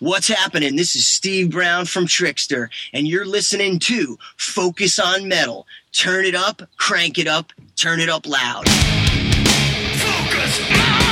What's happening? This is Steve Brown from Trickster, and you're listening to Focus on Metal. Turn it up, crank it up, turn it up loud. Focus on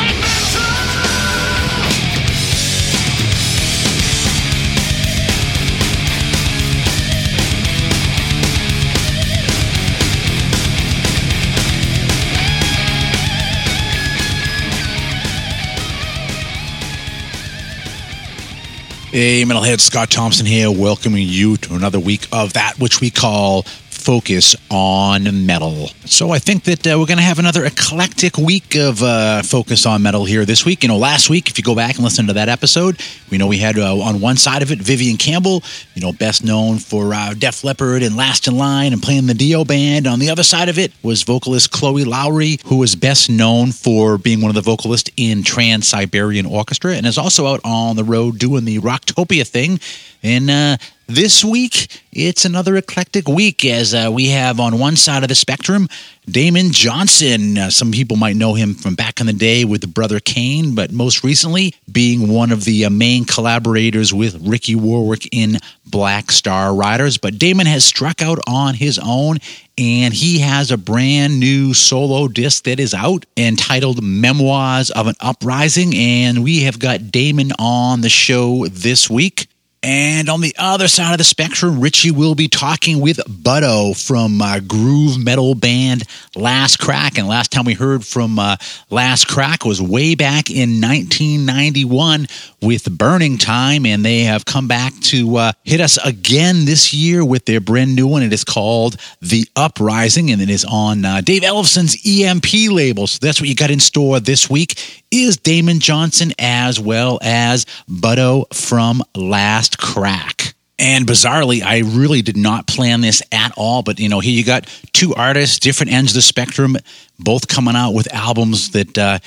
Hey, Metalhead, Scott Thompson here, welcoming you to another week of that which we call Focus on Metal. So I think that uh, we're going to have another eclectic week of uh, Focus on Metal here this week. You know, last week, if you go back and listen to that episode, we know we had uh, on one side of it Vivian Campbell, you know, best known for uh, Def Leppard and Last in Line and playing the Dio band. On the other side of it was vocalist Chloe Lowery, who was best known for being one of the vocalists in Trans Siberian Orchestra and is also out on the road doing the Rocktopia thing. And uh, this week, it's another eclectic week as uh, we have on one side of the spectrum Damon Johnson. Uh, some people might know him from back in the day with the Brother Kane, but most recently being one of the uh, main collaborators with Ricky Warwick in Black Star Riders. But Damon has struck out on his own and he has a brand new solo disc that is out entitled Memoirs of an Uprising. And we have got Damon on the show this week. And on the other side of the spectrum, Richie will be talking with Buddo from uh, groove metal band Last Crack. And last time we heard from uh, Last Crack was way back in 1991 with Burning Time. And they have come back to uh, hit us again this year with their brand new one. It is called The Uprising, and it is on uh, Dave Ellefson's EMP label. So that's what you got in store this week is Damon Johnson as well as Buddo from Last Crack. And bizarrely, I really did not plan this at all. But you know, here you got two artists, different ends of the spectrum, both coming out with albums that uh,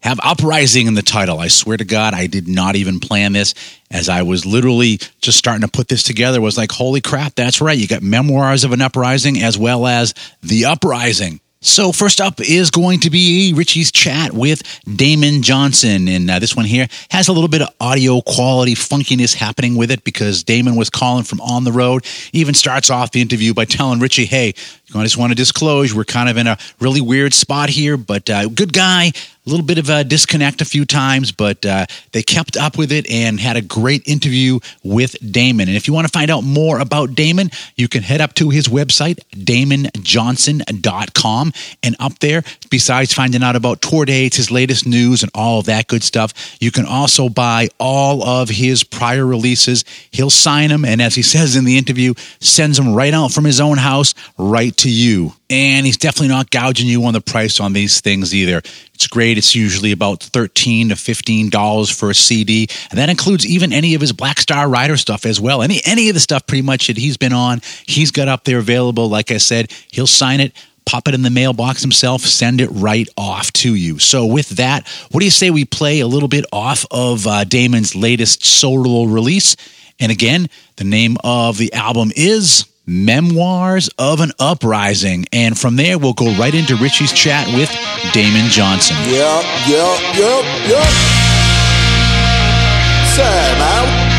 have uprising in the title. I swear to God, I did not even plan this. As I was literally just starting to put this together, was like, holy crap, that's right. You got memoirs of an uprising as well as the uprising. So, first up is going to be Richie's chat with Damon Johnson. And uh, this one here has a little bit of audio quality funkiness happening with it because Damon was calling from on the road. He even starts off the interview by telling Richie, hey, I just want to disclose we're kind of in a really weird spot here, but uh, good guy. A little bit of a disconnect a few times, but uh, they kept up with it and had a great interview with Damon. And if you want to find out more about Damon, you can head up to his website, damonjohnson.com. And up there, besides finding out about tour dates, his latest news, and all that good stuff, you can also buy all of his prior releases. He'll sign them, and as he says in the interview, sends them right out from his own house, right to you. And he's definitely not gouging you on the price on these things either. It's great. It's usually about 13 to $15 for a CD. And that includes even any of his Black Star Rider stuff as well. Any, any of the stuff pretty much that he's been on, he's got up there available. Like I said, he'll sign it pop it in the mailbox himself, send it right off to you. So, with that, what do you say we play a little bit off of uh, Damon's latest solo release? And again, the name of the album is Memoirs of an Uprising. And from there, we'll go right into Richie's chat with Damon Johnson. Yep, yep, yep, yep. Say, man.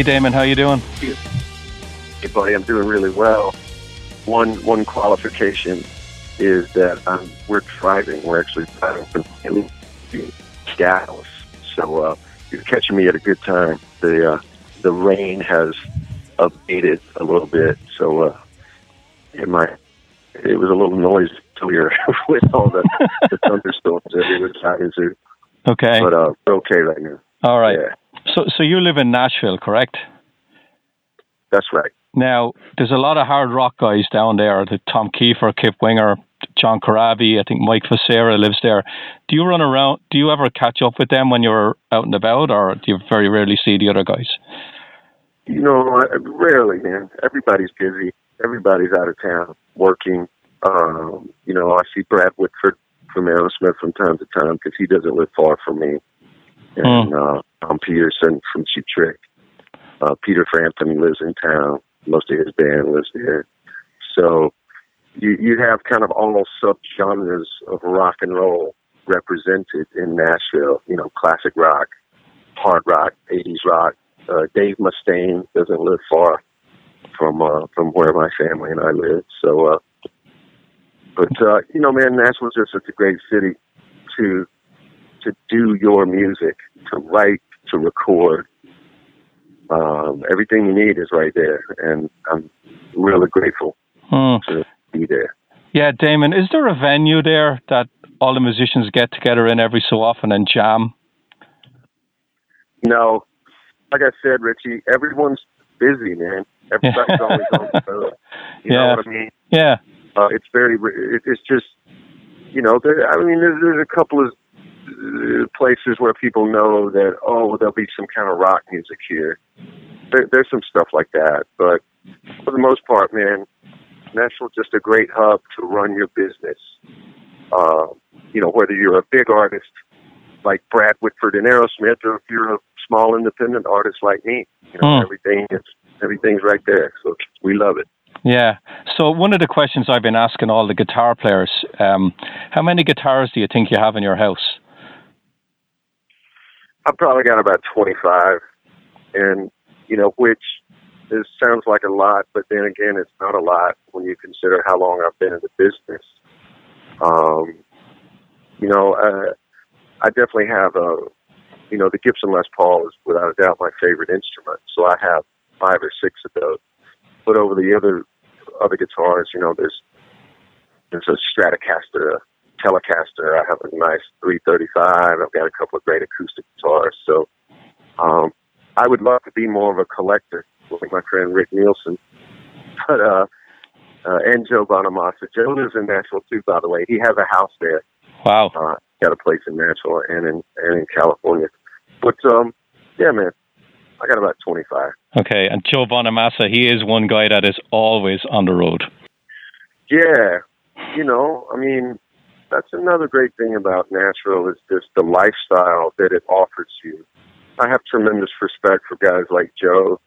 Hey Damon, how you doing? Hey, buddy, I'm doing really well. One one qualification is that um, we're driving. We're actually driving from to Dallas, so uh, you're catching me at a good time. The uh, the rain has abated a little bit, so uh, it might it was a little noisy earlier with all the, the thunderstorms that we were driving through. Okay. But uh, we're okay right now. All right. Yeah, So so you live in Nashville, correct? that's right. Now, there's a lot of hard rock guys down there. The Tom Kiefer, Kip Winger, John Corabi. I think Mike Facera lives there. Do you run around? Do you ever catch up with them when you're out and about, or do you very rarely see the other guys? You know, rarely, man. Everybody's busy. Everybody's out of town working. Um, you know, I see Brad Whitford from Aerosmith from time to time because he doesn't live far from me. And uh, Tom Petersson from Cheap Trick. Uh, Peter Frampton lives in town. Most of his band lives there. So you you have kind of all subgenres of rock and roll represented in Nashville. You know, classic rock, hard rock, 80s rock, uh, Dave Mustaine doesn't live far from uh, from where my family and I live. So, uh, but uh, you know, man, Nashville's just such a great city to to do your music, to write, to record. Um, everything you need is right there, and I'm really grateful Hmm. to be there. Yeah, Damon, is there a venue there that all the musicians get together in every so often and jam? No, like I said, Richie, everyone's busy, man. Everybody's always on the road. You Yeah. know what I mean? Yeah. Uh, it's very. it- It's just, you know, there, I mean, there's, there's a couple of places where people know that oh, well, there'll be some kind of rock music here. There, there's some stuff like that, but for the most part, man, Nashville's just a great hub to run your business. Uh, you know, whether you're a big artist like Brad Whitford and Aerosmith, or if you're a small independent artist like me, you know, Hmm. everything is everything's right there. So we love it. Yeah. So one of the questions I've been asking all the guitar players, um, how many guitars do you think you have in your house? I've probably got about 25, and you know, which is sounds like a lot, but then again, it's not a lot when you consider how long I've been in the business. Um, you know, uh, I definitely have a, you know, the Gibson Les Paul is without a doubt my favorite instrument, so I have five or six of those. But over the other other guitars, you know, there's there's a Stratocaster, Telecaster. I have a nice 335. I've got a couple of great acoustic guitars. So um, I would love to be more of a collector, like my friend Rick Nielsen. But uh, uh, and Joe Bonamassa. Joe lives in Nashville too, by the way. He has a house there. Wow. Uh, got a place in Nashville and in and in California. But um, yeah, man, I got about 25. Okay. And Joe Bonamassa, he is one guy that is always on the road. Yeah, you know, I mean, that's another great thing about Nashville is just the lifestyle that it offers you. I have tremendous respect for guys like Joe.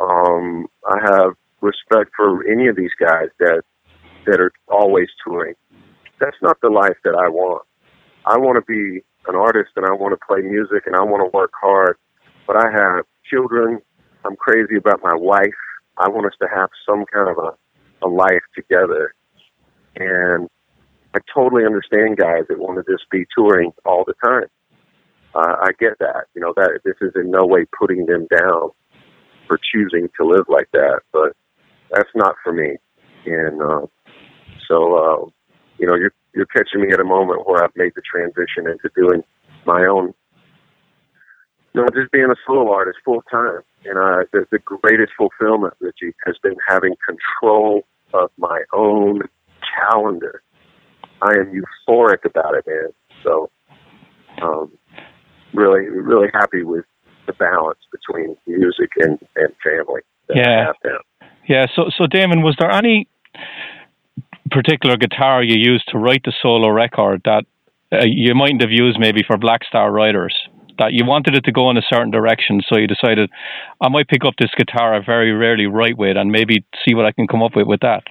Um, I have respect for any of these guys that that are always touring. That's not the life that I want. I want to be an artist and I want to play music and I want to work hard. But I have children. I'm crazy about my wife. I want us to have some kind of a, a life together. And I totally understand guys that want to just be touring all the time. Uh, I get that. You know, that this is in no way putting them down for choosing to live like that, but that's not for me. And uh, so, uh, you know, you're you're catching me at a moment where I've made the transition into doing my own, you know, just being a solo artist full time. And uh, the, the greatest fulfillment, Richie, has been having control of my own calendar. I am euphoric about it, man. So, um, really, really happy with the balance between music and, and family. that Yeah. Yeah. So, so Damon, was there any particular guitar you used to write the solo record that uh, you mightn't have used maybe for Black Star Riders? That you wanted it to go in a certain direction, so you decided, I might pick up this guitar I very rarely write with, and maybe see what I can come up with with that.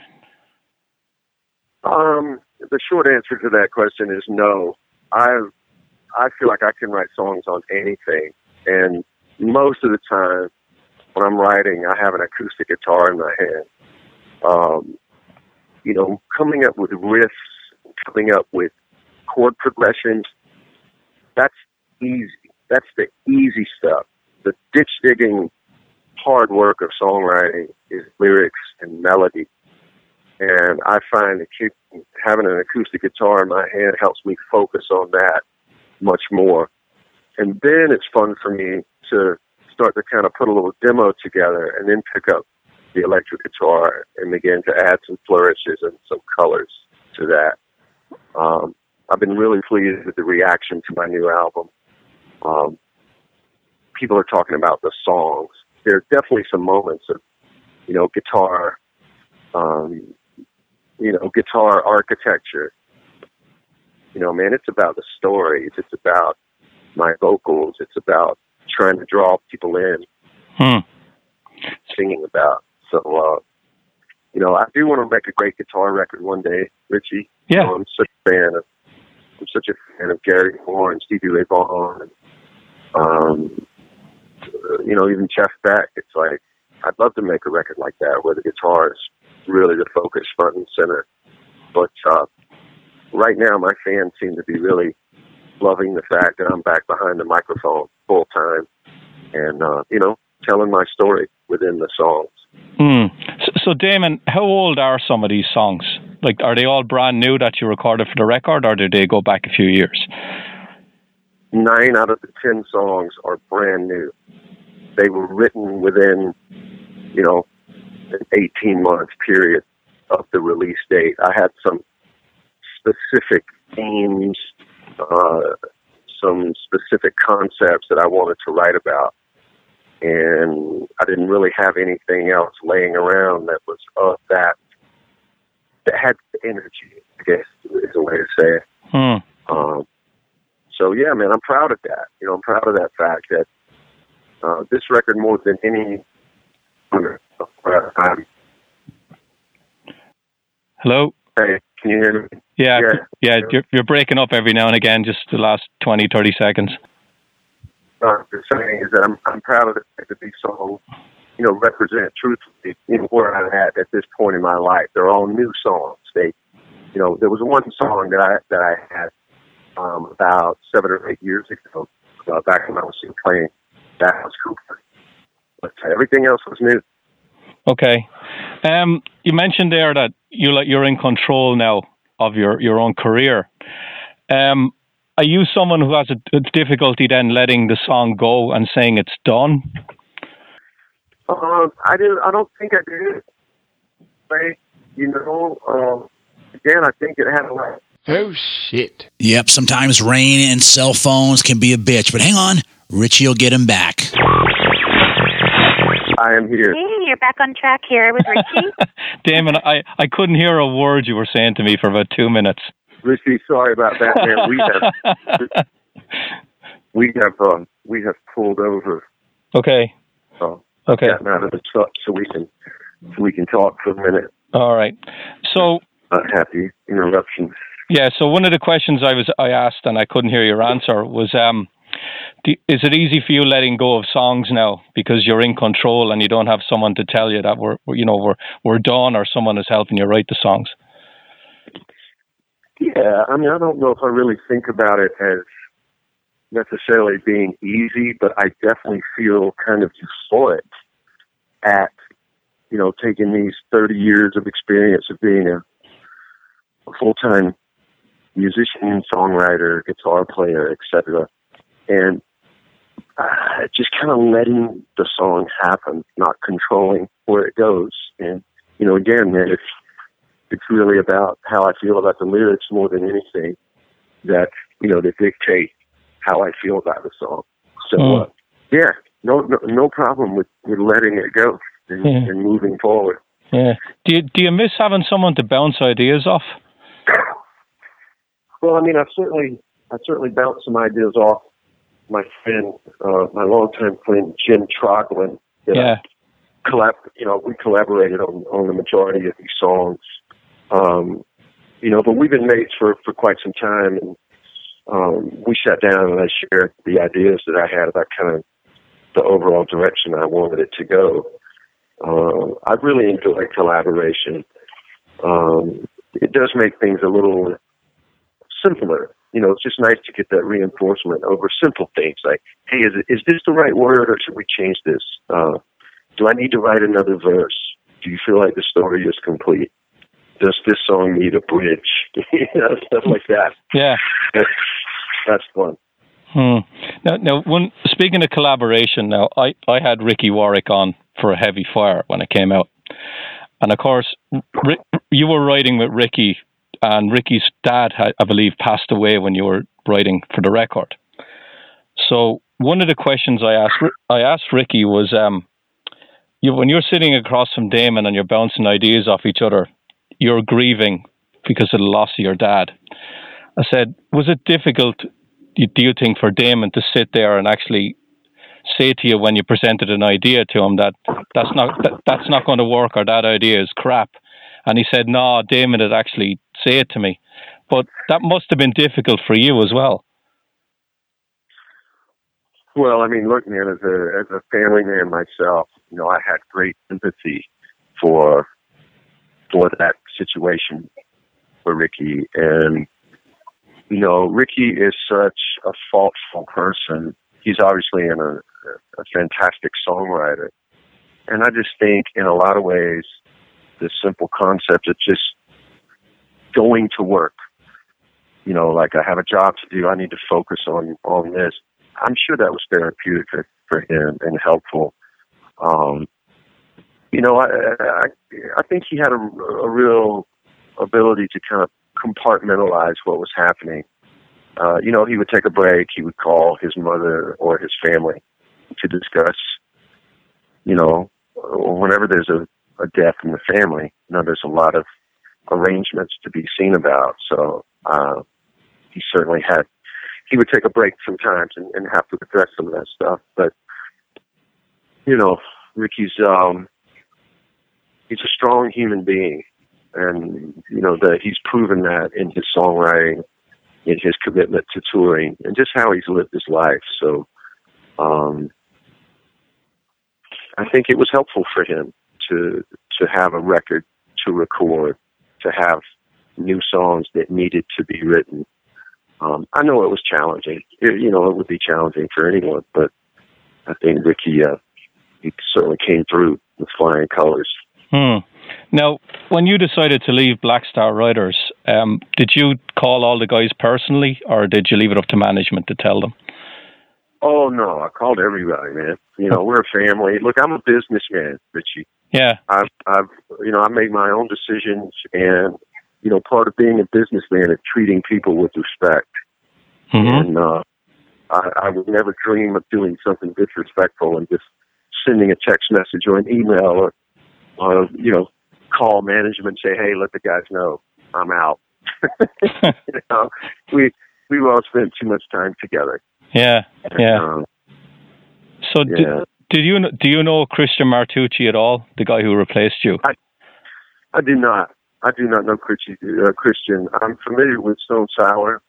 Um, the short answer to that question is no. I I feel like I can write songs on anything, and most of the time when I'm writing, I have an acoustic guitar in my hand. Um, you know, coming up with riffs, coming up with chord progressions, that's easy. That's the easy stuff. The ditch digging hard work of songwriting is lyrics and melody. And I find that having an acoustic guitar in my hand helps me focus on that much more. And then it's fun for me to start to kind of put a little demo together and then pick up the electric guitar and begin to add some flourishes and some colors to that. Um, I've been really pleased with the reaction to my new album. Um, people are talking about the songs. There are definitely some moments of, you know, guitar, um, you know, guitar architecture. You know, man, it's about the stories. It's about my vocals. It's about trying to draw people in, Hmm. singing about. So, uh, you know, I do want to make a great guitar record one day, Richie. Yeah. You know, I'm such a fan of, I'm such a fan of Gary Moore and Stevie Ray Vaughan, and um, uh, you know, even Jeff Beck. It's like I'd love to make a record like that where the guitar is really the focus, front and center. But uh, right now, my fans seem to be really loving the fact that I'm back behind the microphone full time, and uh, you know, telling my story within the songs. Hmm. So, so, Damon, how old are some of these songs? Like, are they all brand new that you recorded for the record, or did they go back a few years? Nine out of the ten songs are brand new. They were written within, you know, an 18 month period of the release date. I had some specific themes, uh, some specific concepts that I wanted to write about. And I didn't really have anything else laying around that was of that, that had the energy, I guess is a way to say it. Hmm. Um, so yeah, man, I'm proud of that. You know, I'm proud of that fact that uh, this record more than any. Hello. hey, can you hear me? Yeah, Yeah. yeah. You're, you're breaking up every now and again. Just the last 20, 30 seconds. Uh, the saying is that I'm I'm proud of the fact that these songs, you know, represent truthfully you know, where I'm at at this point in my life. They're all new songs. They, you know, there was one song that I that I had um, about seven or eight years ago, uh, back when I was still playing Alice Cooper. But everything else was new. Okay. Um, you mentioned there that you like you're in control now of your your own career. Um, are you someone who has a, a difficulty then letting the song go and saying it's done? Um, I didn't. I don't think I did. Right? You know, um, again, I think it had a lot. Oh shit. Yep, sometimes rain and cell phones can be a bitch, but hang on, Richie will get him back. I am here. Hey, you're back on track here with Richie. Damon, I, I couldn't hear a word you were saying to me for about two minutes. Richie, sorry about that, man. We have we have um, we have pulled over. okay. So Okay. gotten out of the truck so we can so we can talk for a minute. All right. So Not happy interruptions. Yeah, so one of the questions I was I asked and I couldn't hear your answer was um do, is it easy for you letting go of songs now because you're in control and you don't have someone to tell you that we're you know we're we're done or someone is helping you write the songs? Yeah, I mean, I don't know if I really think about it as necessarily being easy, but I definitely feel kind of euphoric at, you know, taking these 30 years of experience of being a, a full-time musician, songwriter, guitar player, etc., and uh, just kind of letting the song happen, not controlling where it goes. And, you know, again, man, it's, it's really about how I feel about the lyrics more than anything that, you know, that dictate how I feel about the song. So, Hmm. uh, yeah, no, no, no problem with, with letting it go and, Yeah. and moving forward. Yeah. Do you do you miss having someone to bounce ideas off? Well, I mean, I've certainly, I certainly bounced some ideas off my friend, uh, my longtime friend Jim Troglin. I Yeah. collab, you know, we collaborated on on the majority of these songs. Um, you know, but we've been mates for for quite some time, and um, we sat down and I shared the ideas that I had about kind of the overall direction I wanted it to go. Uh, I really enjoy collaboration. Um, it does make things a little simpler. You know, it's just nice to get that reinforcement over simple things like, hey, is it, is this the right word or should we change this? Uh, do I need to write another verse? Do you feel like the story is complete? Does this song need a bridge? you know, stuff like that. Yeah. That's, fun. Hmm. Now, now, when speaking of collaboration, now I, I had Ricky Warwick on for a heavy fire when it came out, and of course, Rick, you were writing with Ricky, and Ricky's dad, I believe, passed away when you were writing for the record. So one of the questions I asked I asked Ricky was, um, you, when you're sitting across from Damon and you're bouncing ideas off each other, you're grieving because of the loss of your dad. I said, was it difficult, do you think, for Damon to sit there and actually say to you when you presented an idea to him that that's not that, that's not going to work or that idea is crap? And he said, no, Damon had actually say it to me. But that must have been difficult for you as well. Well, I mean, look, man, as a as a family man myself, you know, I had great empathy for for that situation for Ricky, and you know, Ricky is such a thoughtful person. He's obviously an, a, a fantastic songwriter, and I just think, in a lot of ways, this simple concept of just going to work. You know, like I have a job to do. I need to focus on on this. I'm sure that was therapeutic for, for him and helpful. Um, you know, I, I I think he had a, a real ability to kind of compartmentalize what was happening. Uh, you know, he would take a break. He would call his mother or his family to discuss. You know, whenever there's a, a death in the family, you know, there's a lot of arrangements to be seen about. So uh, he certainly had. He would take a break sometimes and, and have to address some of that stuff. But you know, Ricky's um, he's a strong human being, and you know that he's proven that in his songwriting, in his commitment to touring, and just how he's lived his life. So. Um, I think it was helpful for him to to have a record to record to have new songs that needed to be written. Um, I know it was challenging. It, you know, it would be challenging for anyone, but I think Ricky, uh, he certainly came through with flying colors. Hmm. Now, when you decided to leave Black Star Riders, um, did you call all the guys personally, or did you leave it up to management to tell them? Oh no, I called everybody, man. You know, we're a family. Look, I'm a businessman, Richie. Yeah. I've, I've, you know, I made my own decisions, and you know, part of being a businessman is treating people with respect. Mm-hmm. And uh, I, I would never dream of doing something disrespectful and just sending a text message or an email or, or you know, call management and say, "Hey, let the guys know I'm out." you know, we we've all spent too much time together. Yeah. Yeah. Um, So yeah. Did you do you know Christian Martucci at all, the guy who replaced you? I I do not. I do not know Christian. Uh, Christian. I'm familiar with Stone Sour,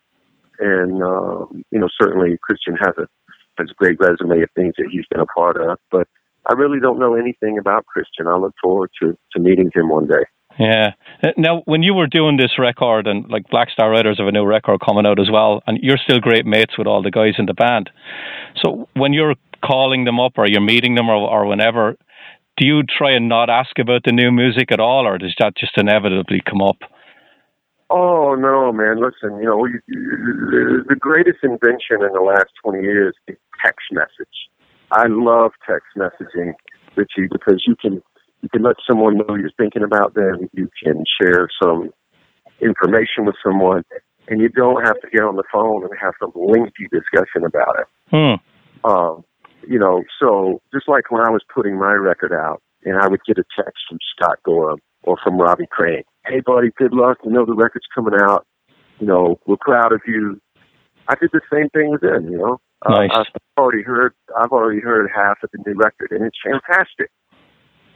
and um, you know certainly Christian has a has a great resume of things that he's been a part of. But I really don't know anything about Christian. I look forward to to meeting him one day. Yeah. Now, when you were doing this record, and like Black Star Riders have a new record coming out as well, and you're still great mates with all the guys in the band. So when you're calling them up, or you're meeting them, or, or whenever, do you try and not ask about the new music at all, or does that just inevitably come up? Oh no, man! Listen, you know, the greatest invention in the last twenty years is text message. I love text messaging, Richie, because you can you can let someone know you're thinking about them. You can share some information with someone, and you don't have to get on the phone and have some lengthy discussion about it. Hmm. Um, you know, so just like when I was putting my record out, and I would get a text from Scott Gorham or from Robbie Crane. Hey, buddy, good luck. You know the record's coming out. You know, we're proud of you. I did the same thing with them. You know, Nice. uh, I've already heard. I've already heard half of the new record, and it's fantastic.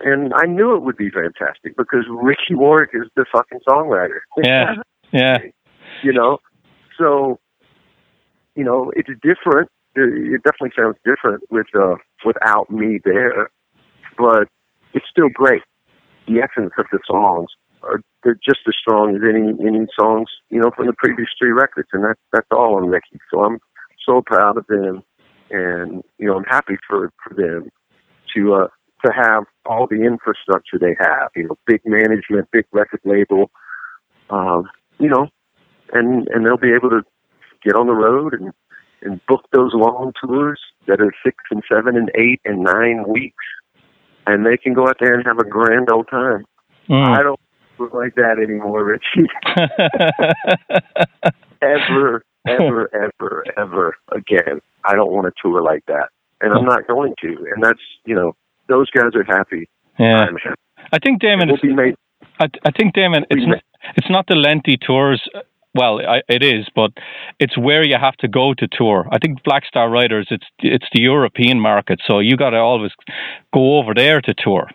And I knew it would be fantastic because Ricky Warwick is the fucking songwriter. Yeah. Yeah. You know, so you know it's different. It it definitely sounds different with uh, without me there, but it's still great. The essence of the songs are they're just as strong as any any songs you know from the previous three records, and that's that's all on Ricky. So I'm so proud of them, and you know I'm happy for for them to uh, to have all the infrastructure they have. You know, big management, big record label. Um, you know, and and they'll be able to get on the road and and book those long tours that are six and seven and eight and nine weeks, and they can go out there and have a grand old time. Mm. I don't look like that anymore, Richie. ever, ever, ever, ever again. I don't want to tour like that, and I'm not going to. And that's you know, those guys are happy. yeah. I'm happy. I think Damon. We'll be made. I, I think Damon. It's not, it's not the lengthy tours. Well, it is, but it's where you have to go to tour. I think Black Star Riders. It's it's the European market, so you got to always go over there to tour.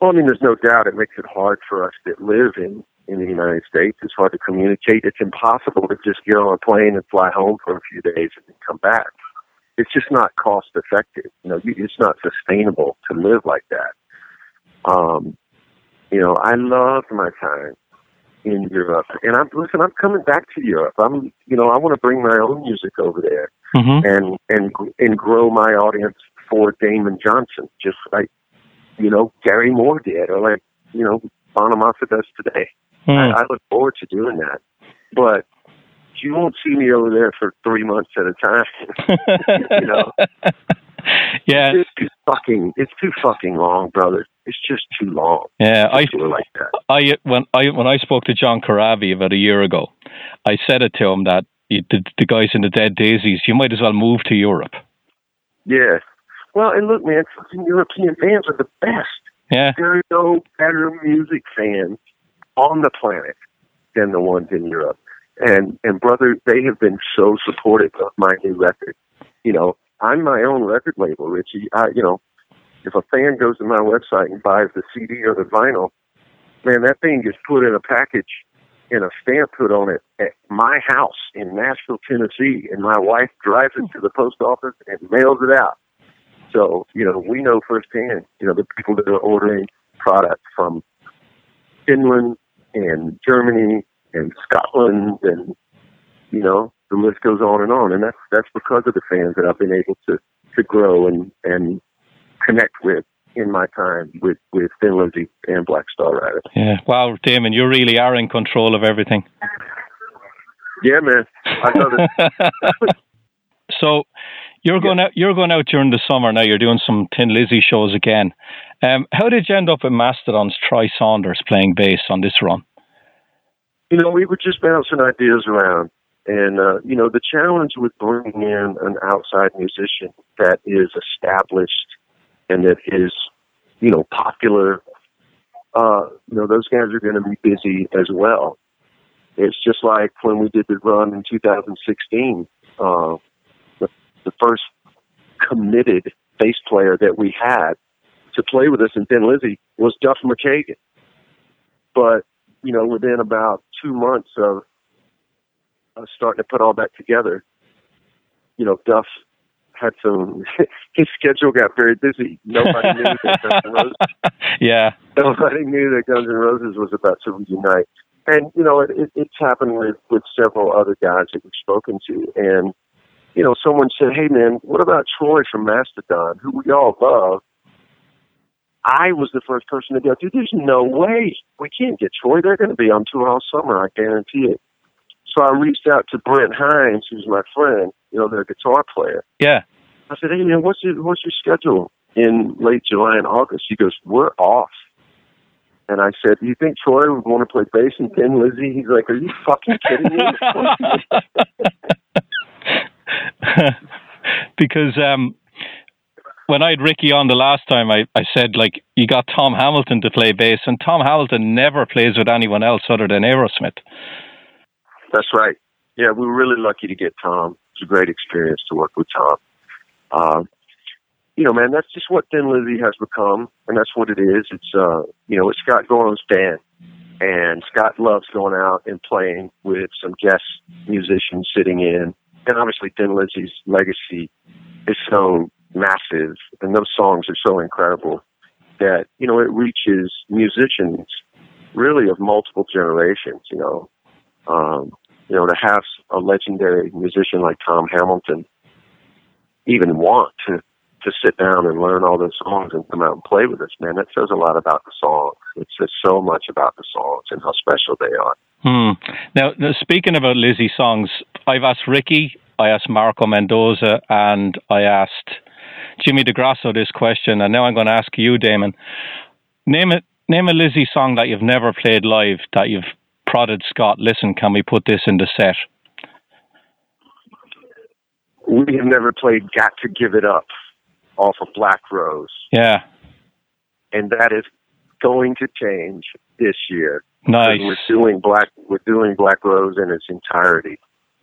Well, I mean, there's no doubt it makes it hard for us that live in in the United States. It's hard to communicate. It's impossible to just get on a plane and fly home for a few days and then come back. It's just not cost effective. You know, it's not sustainable to live like that. Um, you know, I loved my time in Europe, and I'm listen. I'm coming back to Europe. I'm, you know, I want to bring my own music over there Mm-hmm. and and and grow my audience for Damon Johnson, just like you know Gary Moore did, or like you know Bonamassa does today. Hmm. I, I look forward to doing that, but you won't see me over there for three months at a time. you know, yeah, it's too fucking, it's too fucking long, brother. It's just too long. yeah. I like that. I when I when I spoke to John Corabi about a year ago, I said it to him that the, the guys in the Dead Daisies, you might as well move to Europe. Yeah. Well, and look, man, fucking European fans are the best. Yeah, there are no better music fans on the planet than the ones in Europe. And and brother, they have been so supportive of my new record. You know, I'm my own record label, Richie. I, you know, if a fan goes to my website and buys the CD or the vinyl, man, that thing gets put in a package and a stamp put on it at my house in Nashville, Tennessee, and my wife drives it to the post office and mails it out. So, you know, we know firsthand, you know, the people that are ordering product from Finland and Germany and Scotland and you know, the list goes on and on. And that's that's because of the fans that I've been able to to grow and and connect with in my time with with Thin Lizzy and Black Star Rider. yeah. Wow, Damon, you really are in control of everything. Yeah, man. I love it. so you're going out. You're going out during the summer now. You're doing some Thin Lizzy shows again. Um, how did you end up at Mastodon's Troy Sanders playing bass on this run? you know, we were just bouncing ideas around. And, uh, you know, the challenge with bringing in an outside musician that is established and that is, you know, popular, uh, you know, those guys are going to be busy as well. It's just like when we did the run in 2016, uh, the, the first committed bass player that we had to play with us in Thin Lizzy was Duff McKagan. But you know, within about two months of uh, starting to put all that together, you know, Duff had some. his schedule got very busy. Nobody knew that Guns N' Roses. yeah, Nobody knew that Guns N' Roses was about to reunite. And you know, it, it, it's happened with with several other guys that we've spoken to. And you know, someone said, "Hey, man, what about Troy from Mastodon, who we all love?" I was the first person to go, dude, there's no way we can't get Troy. They're going to be on tour all summer. I guarantee it. So I reached out to Brent Hinds, who's my friend, you know, their guitar player. yeah. I said, hey, man, what's your, what's your schedule in late July and August? He goes, we're off. And I said, do you think Troy would want to play bass in Thin Lizzy? He's like, are you fucking kidding me? because um, when I had Ricky on the last time, I, I said like you got Tom Hamilton to play bass, and Tom Hamilton never plays with anyone else other than Aerosmith. That's right. Yeah, we were really lucky to get Tom. It was a great experience to work with Tom. Um, you know, man, that's just what Thin Lizzy has become, and that's what it is. It's uh, you know, it's Scott Gorham's band, and Scott loves going out and playing with some guest musicians sitting in, and obviously Thin Lizzy's legacy is so massive, and those songs are so incredible that you know it reaches musicians really of multiple generations. You know, um, you know to have a legendary musician like Tom Hamilton even want to to sit down and learn all those songs and come out and play with us, man, that says a lot about the songs. It says so much about the songs and how special they are. Hmm. Now, now, speaking about Lizzy songs, I've asked Ricky, I asked Marco Mendoza, and I asked Jimmy DeGrasso this question, and now I'm going to ask you, Damon. Name it. Name a Lizzy song that you've never played live that you've prodded Scott. Listen, can we put this in the set? We have never played "Got to Give It Up" off of Black Rose, Yeah, and that is going to change this year. nice, We're doing Black. We're doing Black Rose in its entirety,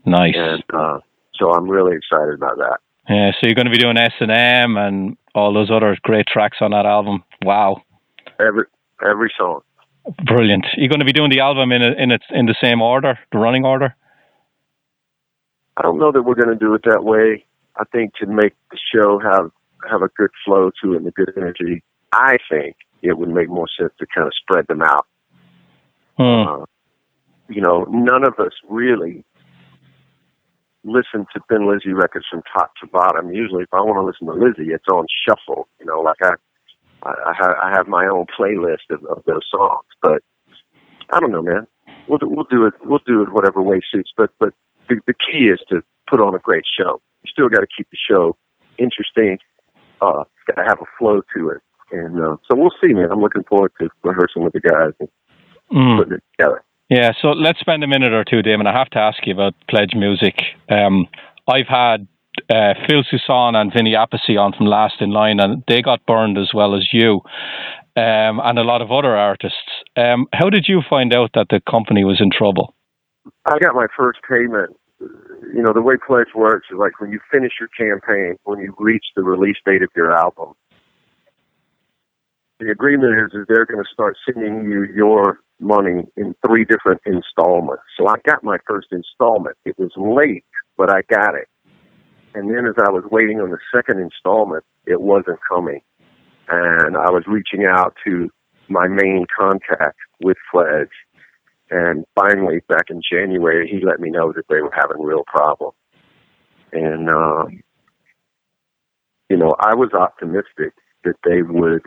nice. and uh, so I'm really excited about that. Yeah, so you're going to be doing S and M and all those other great tracks on that album. Wow, Every every song. Brilliant! You're going to be doing the album in a, in its in the same order, the running order. I don't know that we're going to do it that way. I think to make the show have have a good flow to it and a good energy, I think it would make more sense to kind of spread them out. Hmm. Uh, you know, none of us really listen to Thin Lizzy records from top to bottom. Usually, if I want to listen to Lizzy, it's on shuffle. You know, like I, I, I, I have my own playlist of, of those songs. But I don't know, man. We'll do, we'll do it. We'll do it whatever way suits. But but the, the key is to put on a great show. You still got to keep the show interesting. Uh, got to have a flow to it. And uh, so we'll see, man. I'm looking forward to rehearsing with the guys and Hmm. putting it together. Yeah, so let's spend a minute or two, Damon. I have to ask you about Pledge Music. Um, I've had uh, Phil Soussan and Vinny Appice on from Last in Line, and they got burned as well as you, um, and a lot of other artists. Um, how did you find out that the company was in trouble? I got my first payment. You know, the way Pledge works is like when you finish your campaign, when you reach the release date of your album, the agreement is that they're going to start sending you your money in three different installments. So I got my first installment. It was late, but I got it. And then as I was waiting on the second installment, it wasn't coming. And I was reaching out to my main contact with Pledge. And finally, back in January, he let me know that they were having real problems. And, um, you know, I was optimistic that they would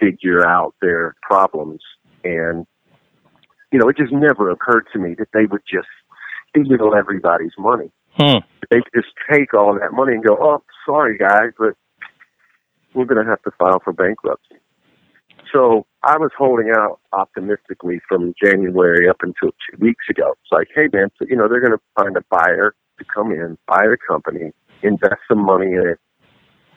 figure out their problems. And, you know, it just never occurred to me that they would just steal everybody's money. Hmm. They just take all that money and go, oh, sorry, guys, but we're going to have to file for bankruptcy. So I was holding out optimistically from January up until two weeks ago. It's like, hey, man, so, you know, they're going to find a buyer to come in, buy the company, invest some money in it,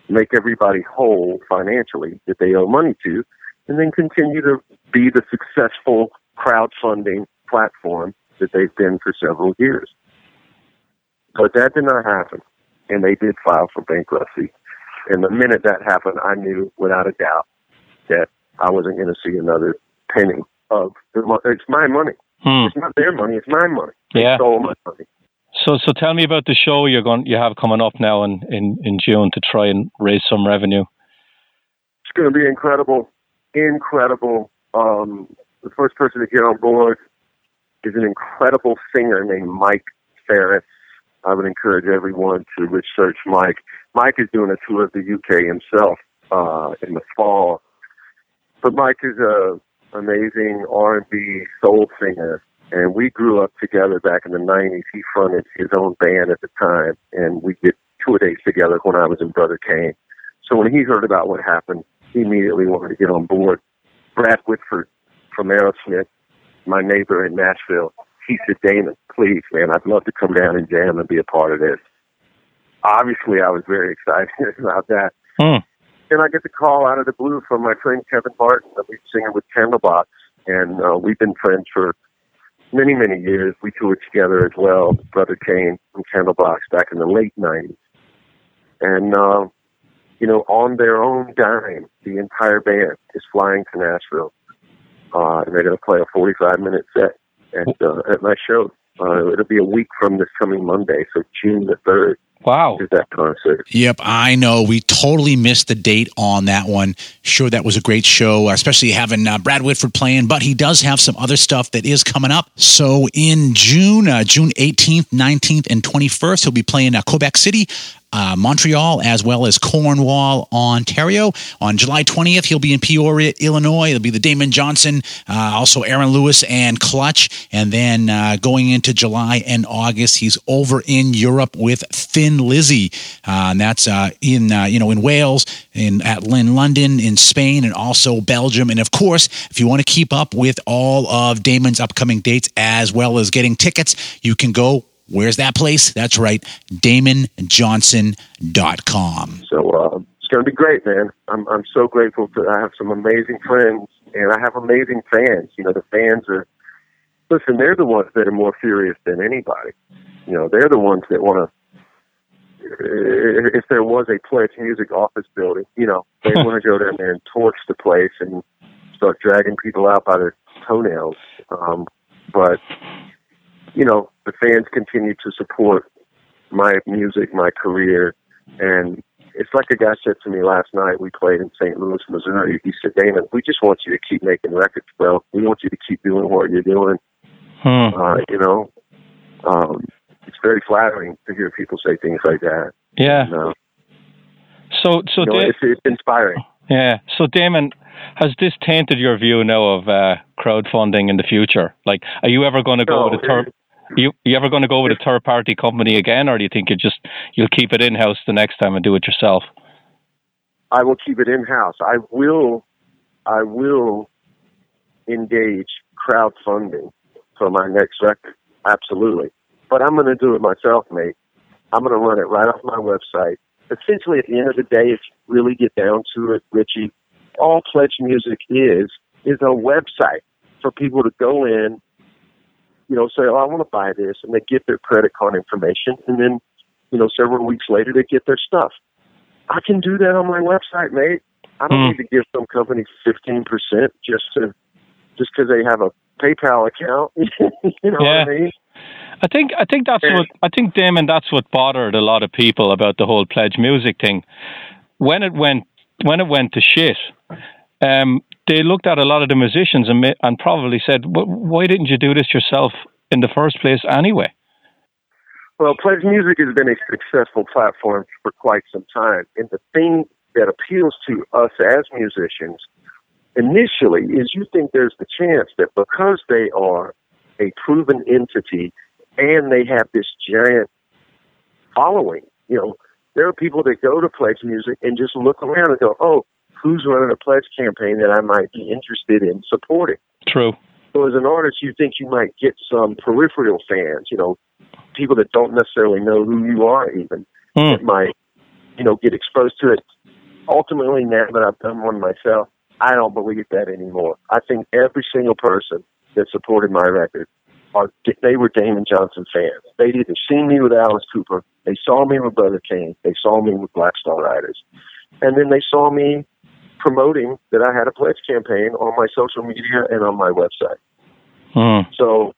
make everybody whole financially that they owe money to, and then continue to be the successful crowdfunding platform that they've been for several years. But that did not happen, and they did file for bankruptcy. And the minute that happened, I knew without a doubt that I wasn't going to see another penny of the money. It's my money. Hmm. It's not their money. It's my money. Yeah. They stole my money. So, so tell me about the show you're going, you have coming up now in, in, in June to try and raise some revenue. It's going to be incredible, incredible. Um, the first person to get on board is an incredible singer named Mike Farris. I would encourage everyone to research Mike. Mike is doing a tour of the UK himself uh, in the fall, but Mike is a amazing R&B soul singer, and we grew up together back in the '90s. He fronted his own band at the time, and we did tour dates together when I was in Brother Kane. So when he heard about what happened, he immediately wanted to get on board. Brad Whitford from Aerosmith, my neighbor in Nashville, he said, Damon, please, man, I'd love to come down and jam and be a part of this. Obviously, I was very excited about that. Hmm. And I get the call out of the blue from my friend Kevin Martin, the lead singer with Candlebox. And uh, we've been friends for many, many years. We toured together as well, Brother Kane and Candlebox back in the late 90s. And uh, you know, on their own dime, the entire band is flying to Nashville. Uh, and they're going to play a 45 minute set at, uh, at my show. Uh, it'll be a week from this coming Monday, so June the 3rd Wow. is that concert. Yep, I know. We totally missed the date on that one. Sure, that was a great show, especially having uh, Brad Whitford playing, but he does have some other stuff that is coming up. So in June, uh, June 18th, 19th, and 21st, he'll be playing uh, Quebec City. Uh, Montreal as well as Cornwall, Ontario. On July 20th, he'll be in Peoria, Illinois. It'll be the Damon Johnson, uh, also Aaron Lewis and Clutch. And then uh, going into July and August, he's over in Europe with Thin Lizzy. Uh, and that's uh, in uh, you know in Wales, in at in London, in Spain, and also Belgium. And of course, if you want to keep up with all of Damon's upcoming dates as well as getting tickets, you can go. Where's that place? That's right, DamonJohnson.com. So uh, it's going to be great, man. I'm I'm so grateful to I have some amazing friends and I have amazing fans. You know, the fans are listen. They're the ones that are more furious than anybody. You know, they're the ones that want to. If there was a Pledge Music office building, you know, they want to go down there and torch the place and start dragging people out by their toenails. Um, but you know, the fans continue to support my music, my career, and it's like a guy said to me last night. We played in St. Louis, Missouri. He said, "Damon, we just want you to keep making records, bro. We want you to keep doing what you're doing. Hmm. Uh, you know, um, it's very flattering to hear people say things like that. Yeah. You know, So, so You know, Da- it's, it's inspiring. yeah. So, Damon, has this tainted your view now of uh, crowdfunding in the future? Like, are you ever going to go No, with a third? You, you ever going to go with a third party company again, or do you think you just you'll keep it in house the next time and do it yourself? I will keep it in house. I will, I will engage crowdfunding for my next record. Absolutely. But I'm going to do it myself, mate. I'm going to run it right off my website. Essentially, at the end of the day, if you really get down to it, Richie, all Pledge Music is, is a website for people to go in, you know, say, oh, I want to buy this, and they get their credit card information, and then, you know, several weeks later, they get their stuff. I can do that on my website, mate. I don't Hmm. need to give some company fifteen percent just to just because they have a PayPal account. you know Yeah. what I mean? I think I think that's what I think, Damon. That's what bothered a lot of people about the whole pledge music thing. When it went when it went to shit, um, they looked at a lot of the musicians and and probably said, "Why didn't you do this yourself in the first place anyway?" Well, Pledge Music has been a successful platform for quite some time, and the thing that appeals to us as musicians initially is you think there's the chance that because they are a proven entity and they have this giant following, you know, there are people that go to Pledge Music and just look around and go, oh, who's running a pledge campaign that I might be interested in supporting? True. So as an artist, you think you might get some peripheral fans, you know, people that don't necessarily know who you are even Hmm. that might, you know, get exposed to it. Ultimately, now that I've done one myself, I don't believe that anymore. I think every single person that supported my record are they were Damon Johnson fans. They'd either seen me with Alice Cooper, they saw me with Brother Cane, they saw me with Black Star Riders, and then they saw me promoting that I had a pledge campaign on my social media and on my website. Hmm. So,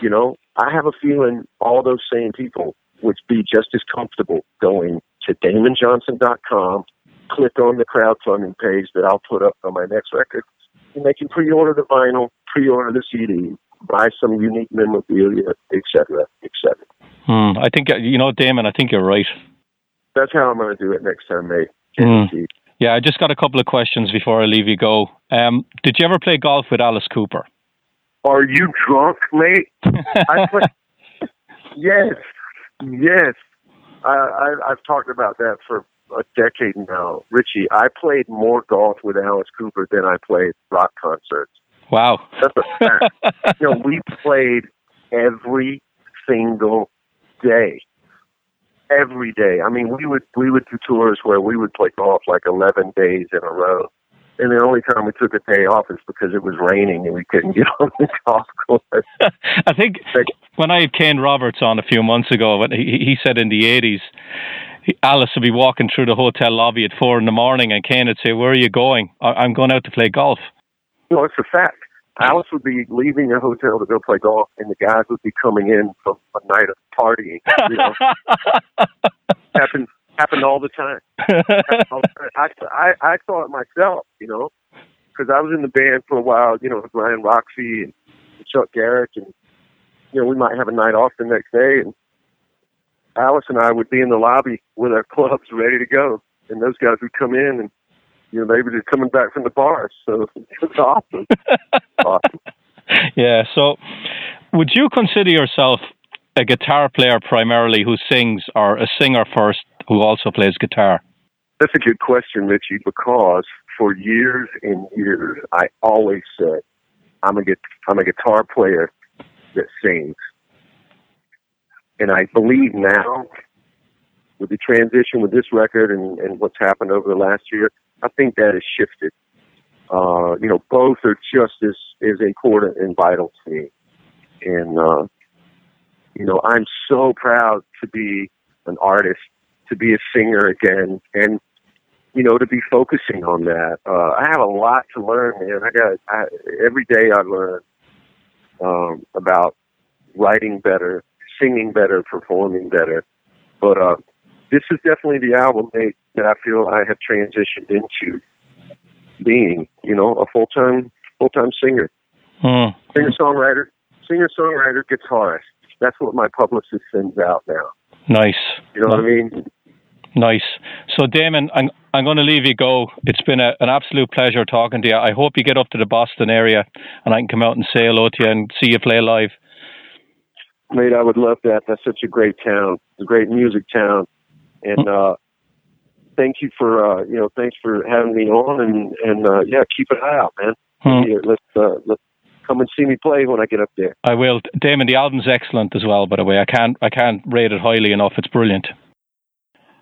you know, I have a feeling all those same people would be just as comfortable going to DamonJohnson.com, click on the crowdfunding page that I'll put up on my next record, and they can pre-order the vinyl, pre-order the CD, buy some unique memorabilia, etc., etc. Hmm. I think uh, you know, Damon. I think you're right. That's how I'm going to do it next time, mate. Guaranteed. Yeah, I just got a couple of questions before I leave you go. Um, did you ever play golf with Alice Cooper? Are you drunk, mate? I play. yes, yes. I, I I've talked about that for a decade now, Richie. I played more golf with Alice Cooper than I played rock concerts. Wow. That's a fact. you know, we played every single day. Every day. I mean, we would we would do tours where we would play golf like eleven days in a row. And the only time we took a day off is because it was raining and we couldn't get on the golf course. I think when I had Kane Roberts on a few months ago, when he, he said in the 80s, Alice would be walking through the hotel lobby at four in the morning, and Kane would say, "Where are you going?" I- I'm going out to play golf. No, it's a fact. Alice would be leaving the hotel to go play golf, and the guys would be coming in from a night of partying. You know, happened happened all the time. I, I I saw it myself, you know, because I was in the band for a while, you know, with Ryan Roxie and Chuck Garric, and you know, we might have a night off the next day, and Alice and I would be in the lobby with our clubs ready to go, and those guys would come in, and you know, they were just coming back from the bars, so it was awesome. awesome. yeah. So, would you consider yourself a guitar player primarily who sings, or a singer first who also plays guitar? That's a good question, Richie, because for years and years, I always said, I'm a, I'm a guitar player that sings. And I believe now, with the transition with this record and, and what's happened over the last year, I think that has shifted. Uh, you know, both are just as, as important and vital to me. And, uh, you know, I'm so proud to be an artist, to be a singer again, and you know, to be focusing on that. Uh, I have a lot to learn, man. I got I, every day I learn um, about writing better, singing better, performing better. But uh, this is definitely the album Nate, that I feel I have transitioned into being, you know, a full time full time singer, Hmm. singer songwriter, singer songwriter, guitarist. That's what my publicist sends out now. Nice. You know what I mean? Nice. So, Damon, I'm I'm going to leave you go. It's been a, an absolute pleasure talking to you. I hope you get up to the Boston area and I can come out and say hello to you and see you play live. Mate, I would love that. That's such a great town. It's a great music town. And uh thank you for uh you know, thanks for having me on and and uh yeah, keep an eye out, man. Hmm. Yeah, let's uh let's come and see me play when I get up there. I will. Damon, the album's excellent as well. By the way, I can't I can't rate it highly enough. It's brilliant.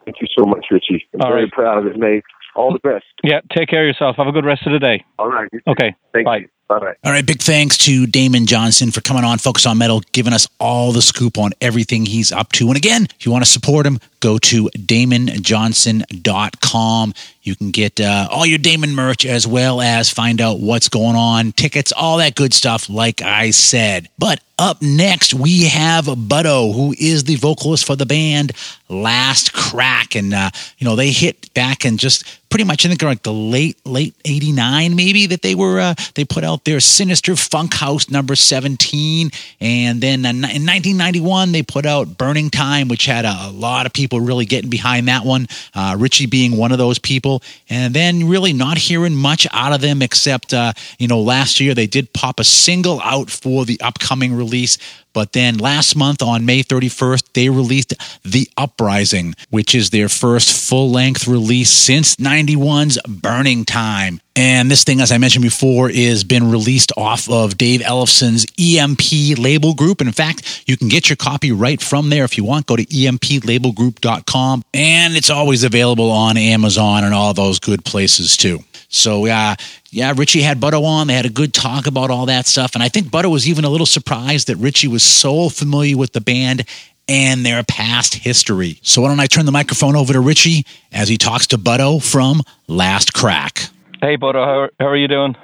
Thank you so much, Richie. I'm All very right. proud of it, mate. All the best. Yeah, take care of yourself. Have a good rest of the day. All right. Okay. Thank Bye. you. Bye bye. All right, big thanks to Damon Johnson for coming on Focus on Metal, giving us all the scoop on everything he's up to. And again, if you want to support him, go to damonjohnson.com. You can get uh, all your Damon merch as well as find out what's going on, tickets, all that good stuff, like I said. But up next, we have Buddo, who is the vocalist for the band Last Crack. And, uh, you know, they hit back and just pretty much, I think, like the late, late 89, maybe, that they were, uh, they put out their Sinister Funk House number 17. And then in 1991, they put out Burning Time, which had a, a lot of people really getting behind that one, uh, Richie being one of those people. And then really not hearing much out of them except, uh, you know, last year they did pop a single out for the upcoming release. But then last month on May 31st, they released The Uprising, which is their first full length release since 91's Burning Time. And this thing, as I mentioned before, is been released off of Dave Ellefson's EMP label group. And in fact, you can get your copy right from there if you want. Go to emplabelgroup.com. And it's always available on Amazon and all those good places too. So, uh, yeah, Richie had Buddo on. They had a good talk about all that stuff. And I think Buddo was even a little surprised that Richie was so familiar with the band and their past history. So, why don't I turn the microphone over to Richie as he talks to Buddo from Last Crack? Hey, Buddo, how, how are you doing?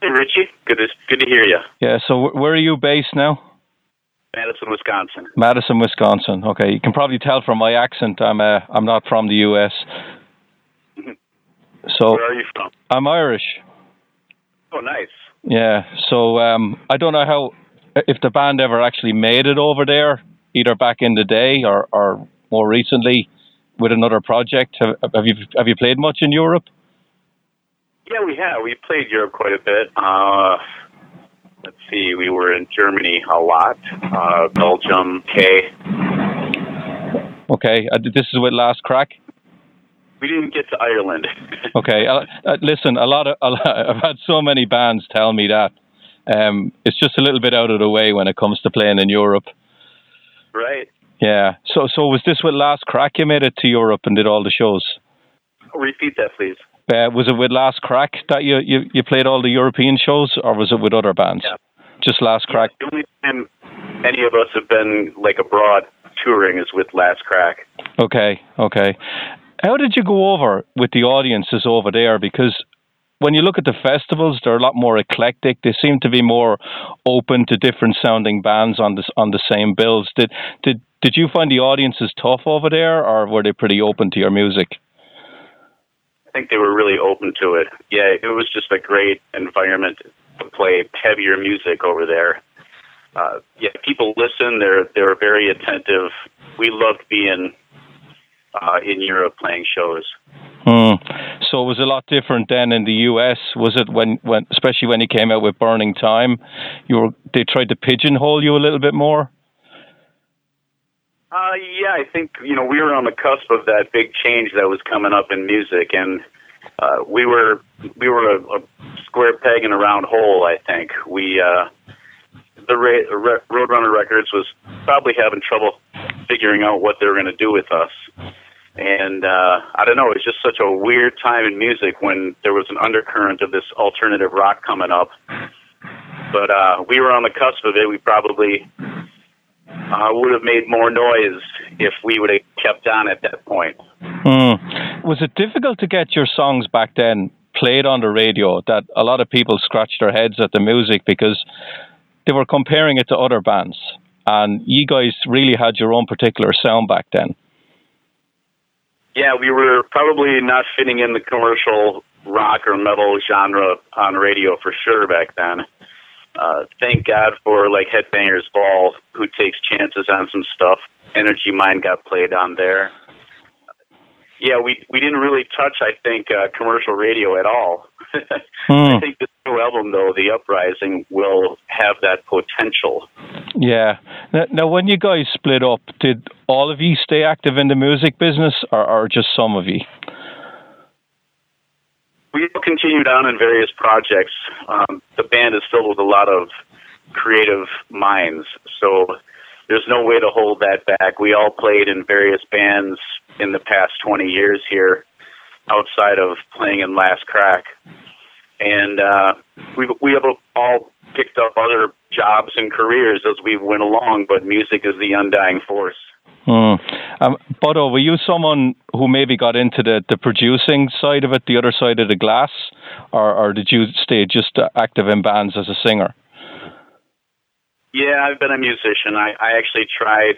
Hey, Richie. Good to good to hear you. Yeah. So, wh- where are you based now? Madison, Wisconsin. Madison, Wisconsin. Okay, you can probably tell from my accent, I'm uh, I'm not from the U.S. So Where are you from? I'm Irish. Oh, nice. Yeah. So um, I don't know how if the band ever actually made it over there, either back in the day or, or more recently with another project. Have, have you have you played much in Europe? Yeah, we have. We played Europe quite a bit. Uh, let's see. We were in Germany a lot. Uh, Belgium, K. Okay, uh, this is with Last Crack. We didn't get to Ireland. Okay, uh, uh, listen, a lot of a lot, I've had so many bands tell me that um, it's just a little bit out of the way when it comes to playing in Europe. right. Yeah. So so was this with Last Crack you made it to Europe and did all the shows? Repeat that, please. Uh, was it with Last Crack that you, you, you played all the European shows, or was it with other bands? Yeah. Just Last Crack. The only time any of us have been like abroad touring is with Last Crack. Okay, okay. How did you go over with the audiences over there? Because when you look at the festivals, they're a lot more eclectic. They seem to be more open to different sounding bands on this on the same bills. Did did did you find the audiences tough over there, or were they pretty open to your music? I think they were really open to it. Yeah, it was just a great environment to play heavier music over there. Uh, yeah, people listen. They're they're very attentive. We loved being uh, in Europe playing shows. Hmm. So it was a lot different then in the US. Was it when, when, especially when you came out with Burning Time, you were they tried to pigeonhole you a little bit more? Uh, yeah, I think you know we were on the cusp of that big change that was coming up in music, and uh, we were we were a, a square peg in a round hole. I think we uh, the Ra- Ra- Roadrunner Records was probably having trouble figuring out what they were going to do with us, and uh, I don't know. It was just such a weird time in music when there was an undercurrent of this alternative rock coming up. But uh, we were on the cusp of it. We probably uh, would have made more noise if we would have kept on at that point. Hmm. Was it difficult to get your songs back then played on the radio? That a lot of people scratched their heads at the music because they were comparing it to other bands, and you guys really had your own particular sound back then. Yeah, we were probably not fitting in the commercial rock or metal genre on radio for sure back then. Uh, thank God for like Headbangers Ball, who takes chances on some stuff. Energy Mind got played on there. Yeah, we we didn't really touch, I think, uh, commercial radio at all. I think this new album, though, The Uprising, will have that potential. Yeah. Now, now, when you guys split up, did all of you stay active in the music business, or, or just some of you? we all continued on in various projects. Um, the band is filled with a lot of creative minds, so there's no way to hold that back. We all played in various bands in the past 20 years here, outside of playing in Last Crack, and uh, we we have all picked up other jobs and careers as we went along. But music is the undying force. Hmm. Um, Buddo, were you someone who maybe got into the, the producing side of it, the other side of the glass, or, or did you stay just active in bands as a singer? Yeah, I've been a musician. I, I actually tried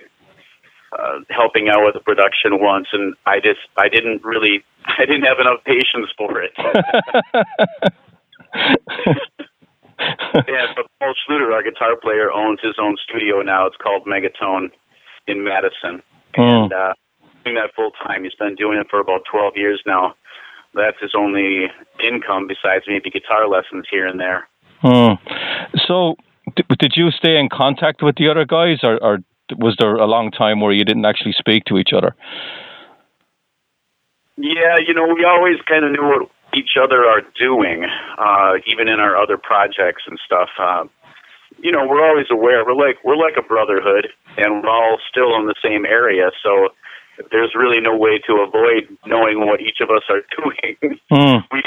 uh, helping out with the production once, and I just I didn't really I didn't have enough patience for it. yeah, but Paul Schluter, our guitar player, owns his own studio now. It's called Megatone in Madison, and uh, doing that full time. He's been doing it for about 12 years now. That's his only income besides maybe guitar lessons here and there. Hmm. So, d- did you stay in contact with the other guys, or, or was there a long time where you didn't actually speak to each other? Yeah, you know, we always kind of knew what each other are doing, uh, even in our other projects and stuff. Uh, you know, we're always aware. We're like we're like a brotherhood, and we're all still in the same area. So there's really no way to avoid knowing what each of us are doing. Hmm. we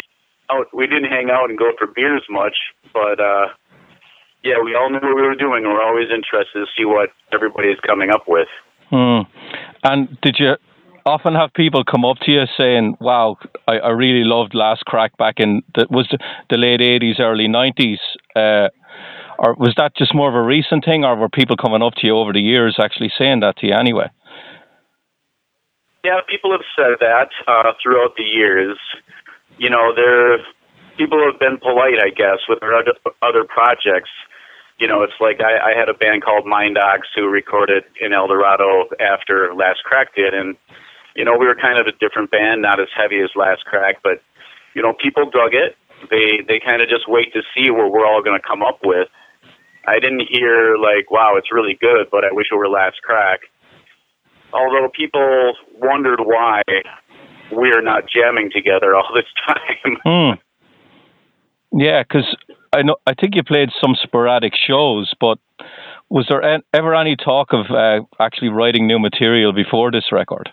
out, we didn't hang out and go for beers much, but uh, yeah, we all knew what we were doing. We're always interested to see what everybody's coming up with. Hmm. And did you often have people come up to you saying, "Wow, I, I really loved Last Crack back in the was the, the late '80s, early '90s." Uh, or was that just more of a recent thing, or were people coming up to you over the years actually saying that to you anyway? Yeah, people have said that uh, throughout the years. You know, there people have been polite, I guess, with their other, projects. You know, it's like I, I had a band called Mind Dogs who recorded in El Dorado after Last Crack did, and you know, we were kind of a different band, not as heavy as Last Crack, but you know, people dug it. They they kind of just wait to see what we're all going to come up with. I didn't hear like, "Wow, it's really good," but I wish it were Last Crack. Although people wondered why we're not jamming together all this time. Hmm. Yeah, because I know I think you played some sporadic shows, but was there ever any talk of uh, actually writing new material before this record?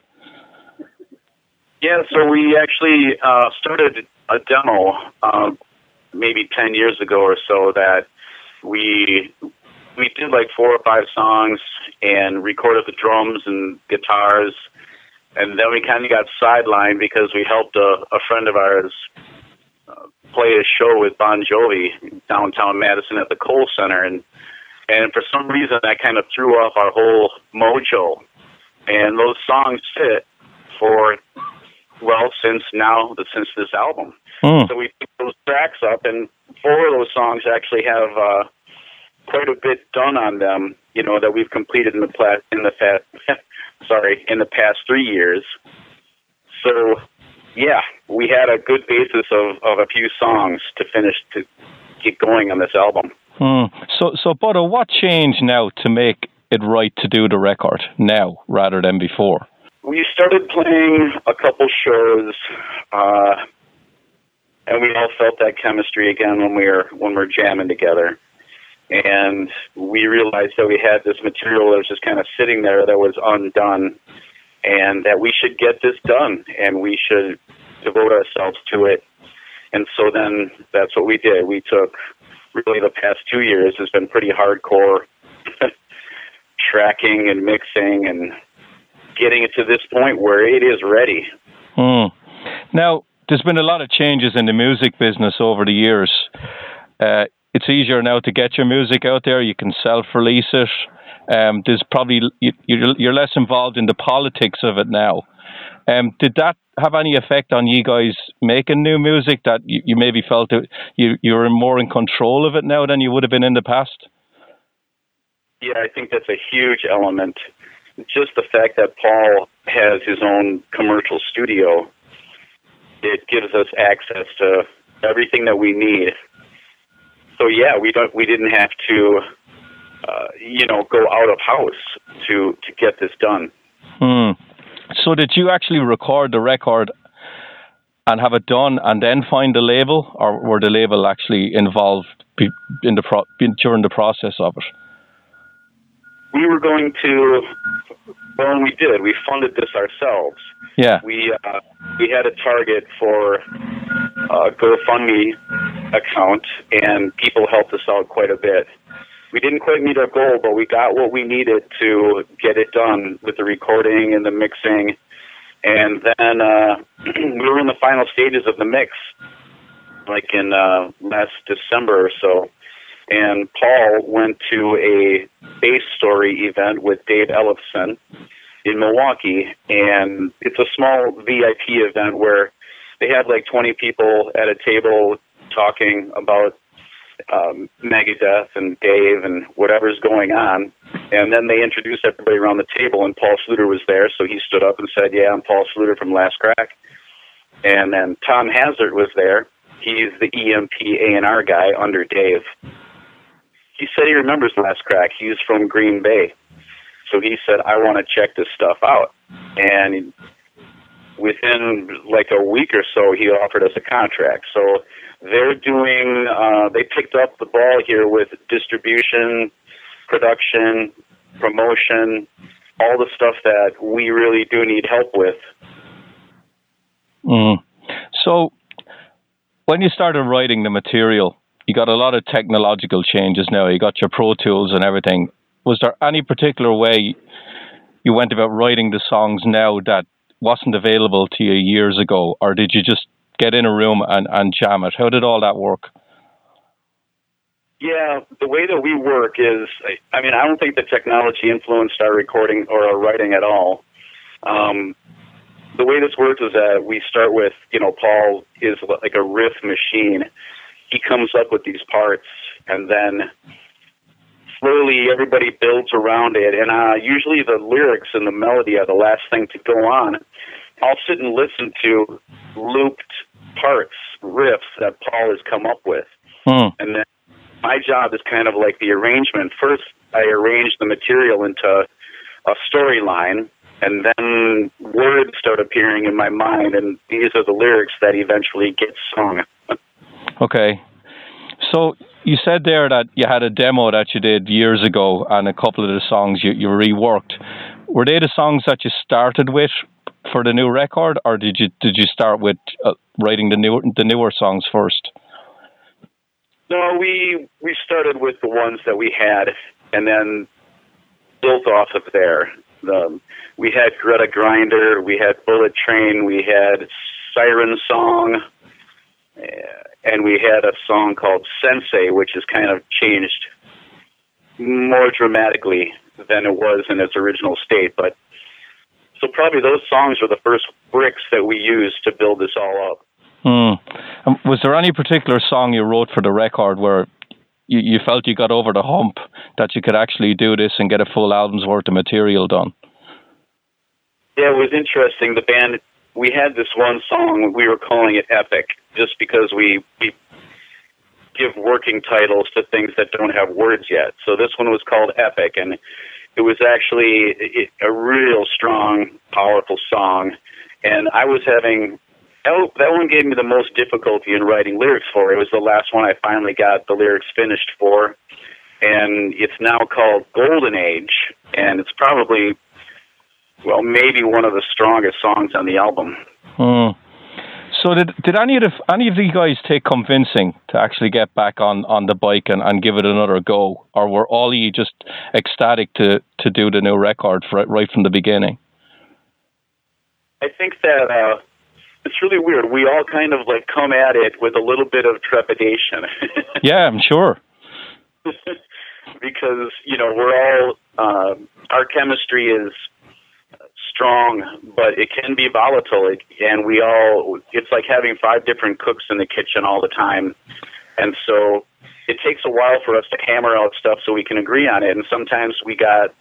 Yeah, so we actually uh, started a demo uh, maybe 10 years ago or so that we we did like four or five songs and recorded the drums and guitars, and then we kind of got sidelined because we helped a, a friend of ours uh, play a show with Bon Jovi downtown Madison at the Kohl Center, and and for some reason that kind of threw off our whole mojo. And those songs fit for well since now since this album. Hmm. So we picked those tracks up, and four of those songs actually have uh, quite a bit done on them. You know that we've completed in the pla- in the fa- sorry in the past three years. So yeah, we had a good basis of, of a few songs to finish to get going on this album. Hmm. So, so, Buddo, what changed now to make it right to do the record now rather than before? We started playing a couple shows, uh, and we all felt that chemistry again when we were when we are jamming together. And we realized that we had this material that was just kind of sitting there that was undone, and that we should get this done, and we should devote ourselves to it. And so then that's what we did. We took really the past two years has been pretty hardcore tracking and mixing and getting it to this point where it is ready. Hmm. Now, there's been a lot of changes in the music business over the years. Uh, it's easier now to get your music out there. You can self-release it. Um, there's probably you, you're, you're less involved in the politics of it now. Um, did that have any effect on you guys making new music that you, you maybe felt that you you're more in control of it now than you would have been in the past? Yeah, I think that's a huge element. Just the fact that Paul has his own commercial studio, it gives us access to everything that we need. So yeah, we don't we didn't have to uh, you know go out of house to to get this done. Hmm. So did you actually record the record and have it done and then find the label, or were the label actually involved in the pro- during the process of it? We were going to. Well, we did. We funded this ourselves. Yeah. We uh, we had a target for a GoFundMe account, and people helped us out quite a bit. We didn't quite meet our goal, but we got what we needed to get it done with the recording and the mixing. And then uh, we were in the final stages of the mix, like in uh, last December or so. And Paul went to a base story event with Dave Ellefson in Milwaukee, and it's a small VIP event where they had like 20 people at a table talking about um, Megadeth and Dave and whatever's going on. And then they introduced everybody around the table, and Paul Schluter was there, so he stood up and said, "Yeah, I'm Paul Schluter from Last Crack." And then Tom Hazzard was there. He's the EMP A&R guy under Dave. He said he remembers Last Crack. He's from Green Bay. So he said, I want to check this stuff out. And within like a week or so, he offered us a contract. So they're doing, uh, they picked up the ball here with distribution, production, promotion, all the stuff that we really do need help with. Mm. So, when you started writing the material, you got a lot of technological changes now. You got your Pro Tools and everything. Was there any particular way you went about writing the songs now that wasn't available to you years ago, or did you just get in a room and, and jam it? How did all that work? Yeah, the way that we work is, I mean, I don't think the technology influenced our recording or our writing at all. Um, the way this works is that we start with, you know, Paul is like a riff machine. He comes up with these parts, and then slowly everybody builds around it. And uh, usually the lyrics and the melody are the last thing to go on. I'll sit and listen to looped parts, riffs that Paul has come up with. Hmm. And then my job is kind of like the arrangement. First, I arrange the material into a storyline, and then words start appearing in my mind, and these are the lyrics that eventually get sung. Okay. So you said there that you had a demo that you did years ago, and a couple of the songs you, you reworked. Were they the songs that you started with for the new record, or did you did you start with uh, writing the new the newer songs first? No, we we started with the ones that we had and then built off of there. The, we had Greta Grinder, we had Bullet Train, we had Siren Song, and we had a song called Sensei, which has kind of changed more dramatically than it was in its original state. But so probably those songs were the first bricks that we used to build this all up. Hmm. Um, was there any particular song you wrote for the record where you, you felt you got over the hump that you could actually do this and get a full album's worth of material done? Yeah, it was interesting. The band we had this one song we were calling it epic just because we we give working titles to things that don't have words yet. So this one was called epic and it was actually a real strong powerful song and I was having that one gave me the most difficulty in writing lyrics for. It was the last one I finally got the lyrics finished for and it's now called Golden Age and it's probably well, maybe one of the strongest songs on the album. Hmm. So did did any of the, any of you guys take convincing to actually get back on, on the bike and, and give it another go, or were all of you just ecstatic to, to do the new record for, right from the beginning? I think that uh, it's really weird. We all kind of like come at it with a little bit of trepidation. yeah, I'm sure. because you know we're all uh, our chemistry is strong, but it can be volatile. It, and we all, it's like having five different cooks in the kitchen all the time. And so it takes a while for us to hammer out stuff so we can agree on it. And sometimes we got,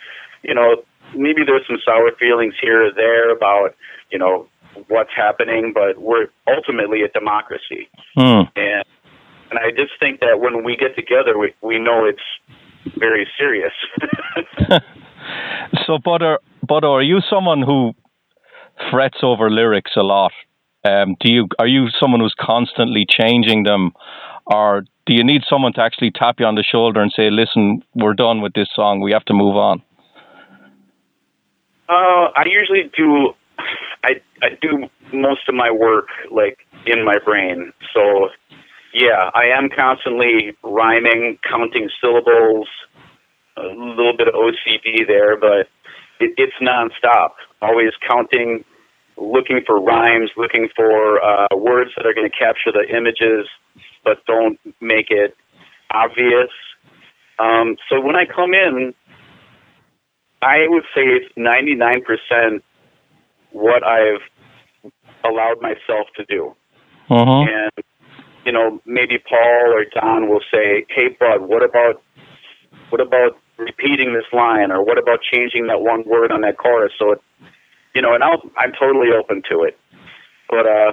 you know, maybe there's some sour feelings here or there about, you know, what's happening, but we're ultimately a democracy. Hmm. And and I just think that when we get together, we we know it's very serious. so, Butter, Buddo, are you someone who frets over lyrics a lot? Um, do you are you someone who's constantly changing them, or do you need someone to actually tap you on the shoulder and say, "Listen, we're done with this song. We have to move on"? Uh, I usually do. I I do most of my work like in my brain. So yeah, I am constantly rhyming, counting syllables, a little bit of OCD there, but it, it's nonstop. Always counting, looking for rhymes, looking for uh, words that are going to capture the images, but don't make it obvious. Um, so when I come in, I would say it's 99% what I've allowed myself to do. Uh-huh. And, you know, maybe Paul or Don will say, hey, Bud, what about, what about repeating this line, or what about changing that one word on that chorus? So it, you know, and I'll, I'm totally open to it. But uh,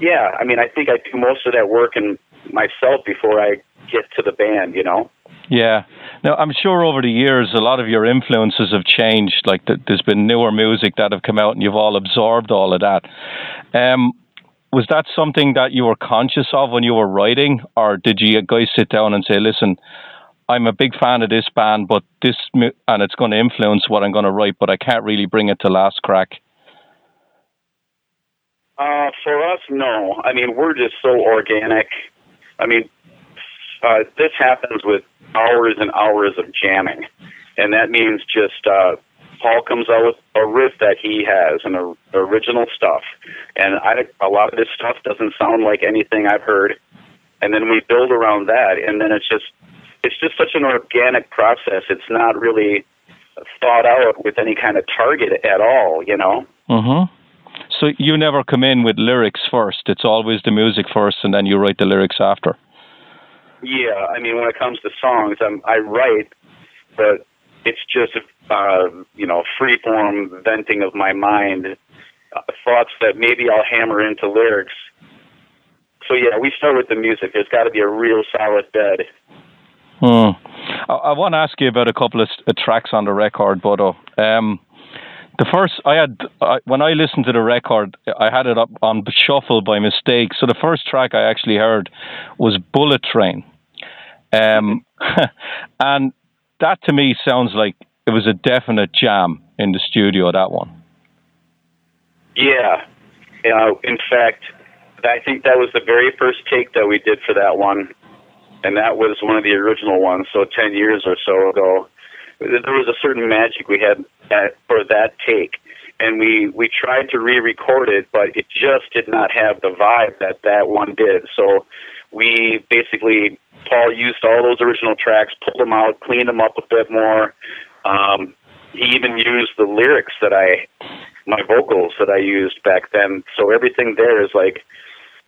yeah, I mean, I think I do most of that work in myself before I get to the band. You know. Yeah. Now, I'm sure over the years, a lot of your influences have changed. Like, the, there's been newer music that have come out, and you've all absorbed all of that. Um, was that something that you were conscious of when you were writing, or did you guys sit down and say, "Listen, I'm a big fan of this band, but this and it's going to influence what I'm going to write, but I can't really bring it to last crack. Uh, for us, no. I mean, we're just so organic. I mean, uh, this happens with hours and hours of jamming, and that means just uh, Paul comes out with a riff that he has and a, original stuff, and I, a lot of this stuff doesn't sound like anything I've heard, and then we build around that, and then it's just it's just such an organic process. It's not really thought out with any kind of target at all, you know. Mm-hmm. So you never come in with lyrics first. It's always the music first, and then you write the lyrics after. Yeah, I mean, when it comes to songs, I'm, I write, but it's just uh, you know free form venting of my mind, uh, thoughts that maybe I'll hammer into lyrics. So yeah, we start with the music. There's got to be a real solid bed. Hmm. I, I, want to ask you about a couple of uh, tracks on the record, Buddo. Um, the first I had I, when I listened to the record, I had it up on shuffle by mistake. So the first track I actually heard was "Bullet Train," um, and that to me sounds like it was a definite jam in the studio. That one. Yeah, uh, in fact, I think that was the very first take that we did for that one and that was one of the original ones. So ten years or so ago, there was a certain magic we had at, for that take, and we we tried to re-record it, but it just did not have the vibe that that one did. So we basically Paul used all those original tracks, pulled them out, cleaned them up a bit more. Um, he even used the lyrics that I, my vocals that I used back then. So everything there is like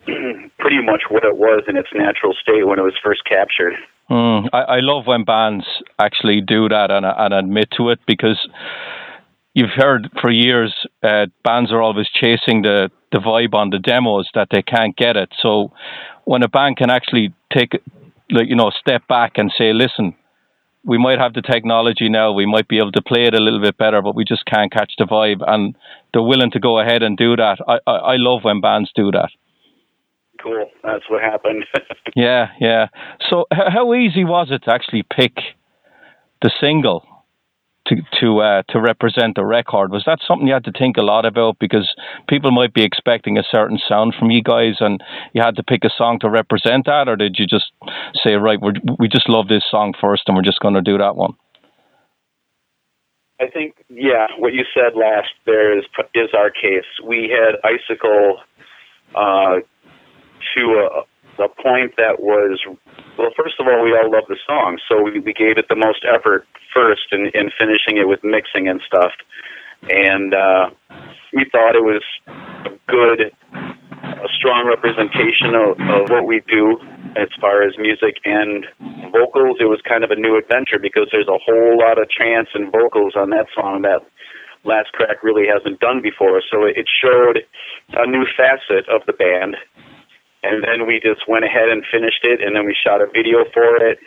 pretty much what it was in its natural state when it was first captured. Mm, I, I love when bands actually do that and, and admit to it because you've heard for years uh, bands are always chasing the, the vibe on the demos that they can't get it. So when a band can actually take, like you know, step back and say, listen, we might have the technology now, we might be able to play it a little bit better, but we just can't catch the vibe, and they're willing to go ahead and do that. I, I, I love when bands do that. Cool. That's what happened. yeah, yeah. So, h- how easy was it to actually pick the single to to uh, to represent the record? Was that something you had to think a lot about because people might be expecting a certain sound from you guys, and you had to pick a song to represent that, or did you just say, right, we we just love this song first, and we're just going to do that one? I think, yeah, what you said last there is is our case. We had Icicle uh, to a, a point that was well. First of all, we all love the song, so we, we gave it the most effort first in, in finishing it with mixing and stuff, and uh, we thought it was a good, a strong representation of, of what we do as far as music and vocals. It was kind of a new adventure because there's a whole lot of chants and vocals on that song that Last Crack really hasn't done before. So it showed a new facet of the band. And then we just went ahead and finished it, and then we shot a video for it.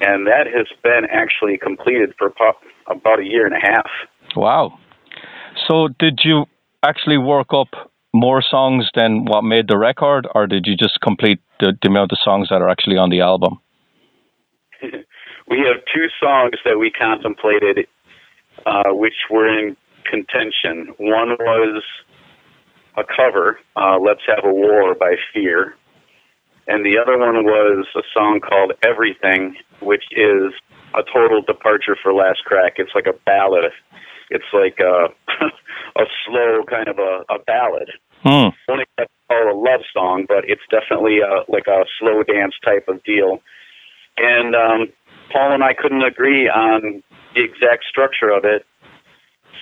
And that has been actually completed for about a year and a half. Wow. So did you actually work up more songs than what made the record, or did you just complete the, the amount of songs that are actually on the album? we have two songs that we contemplated, uh, which were in contention. One was a cover, uh, "Let's Have a War" by Fear, and the other one was a song called "Everything," which is a total departure for Last Crack. It's like a ballad. It's like a, a slow kind of a, a ballad. Hmm. Only call a love song, but it's definitely a, like a slow dance type of deal. And um, Paul and I couldn't agree on the exact structure of it,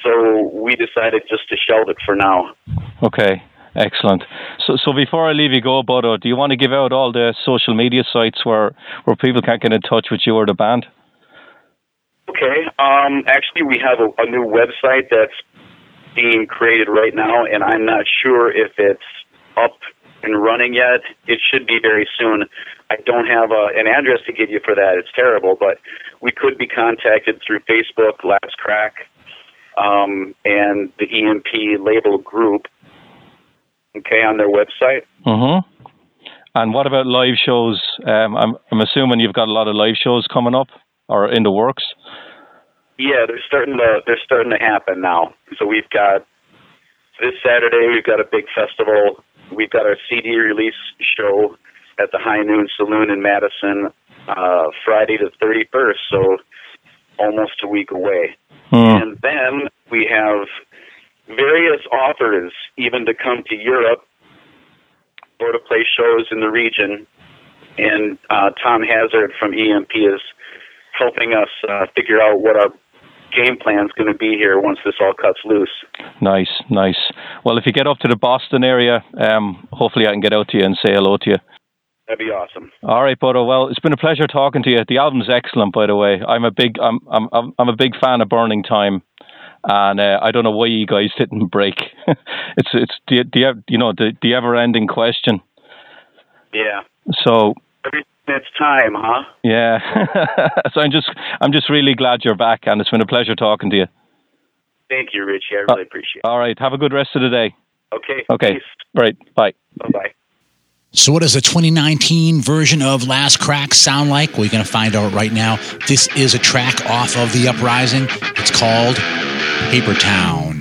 so we decided just to shelve it for now. Okay, excellent. So, so before I leave you go, Buddo, do you want to give out all the social media sites where where people can get in touch with you or the band? Okay. Um, actually, we have a, a new website that's being created right now, and I'm not sure if it's up and running yet. It should be very soon. I don't have a, an address to give you for that. It's terrible, but we could be contacted through Facebook, Last Crack, um, and the EMP label group. Okay, on their website. Mm-hmm. And what about live shows? Um, I'm I'm assuming you've got a lot of live shows coming up or in the works. Yeah, they're starting to they're starting to happen now. So we've got this Saturday we've got a big festival. We've got our CD release show at the High Noon Saloon in Madison uh, Friday the 31st, so almost a week away. Hmm. And then we have various authors even to come to Europe or to play shows in the region. And uh, Tom Hazzard from EMP is helping us uh, figure out what our game plan is going to be here once this all cuts loose. Nice, nice. Well, if you get up to the Boston area, um, hopefully I can get out to you and say hello to you. That'd be awesome. All right, Buddo. Well, it's been a pleasure talking to you. The album's excellent, by the way. I'm a big, I'm, I'm, I'm I'm a big fan of Burning Time, and uh, I don't know why you guys didn't break. it's, it's the, the, you know, the, the ever-ending question. Yeah. So Every it's time, huh? yeah, so I'm just, I'm just really glad you're back, and it's been a pleasure talking to you. Thank you, Richie. I really appreciate it. All right, have a good rest of the day. Okay. Okay, right, bye. Bye bye. So, what does the 2019 version of Last Crack sound like? We're going to find out right now. This is a track off of The Uprising. It's called Paper Town.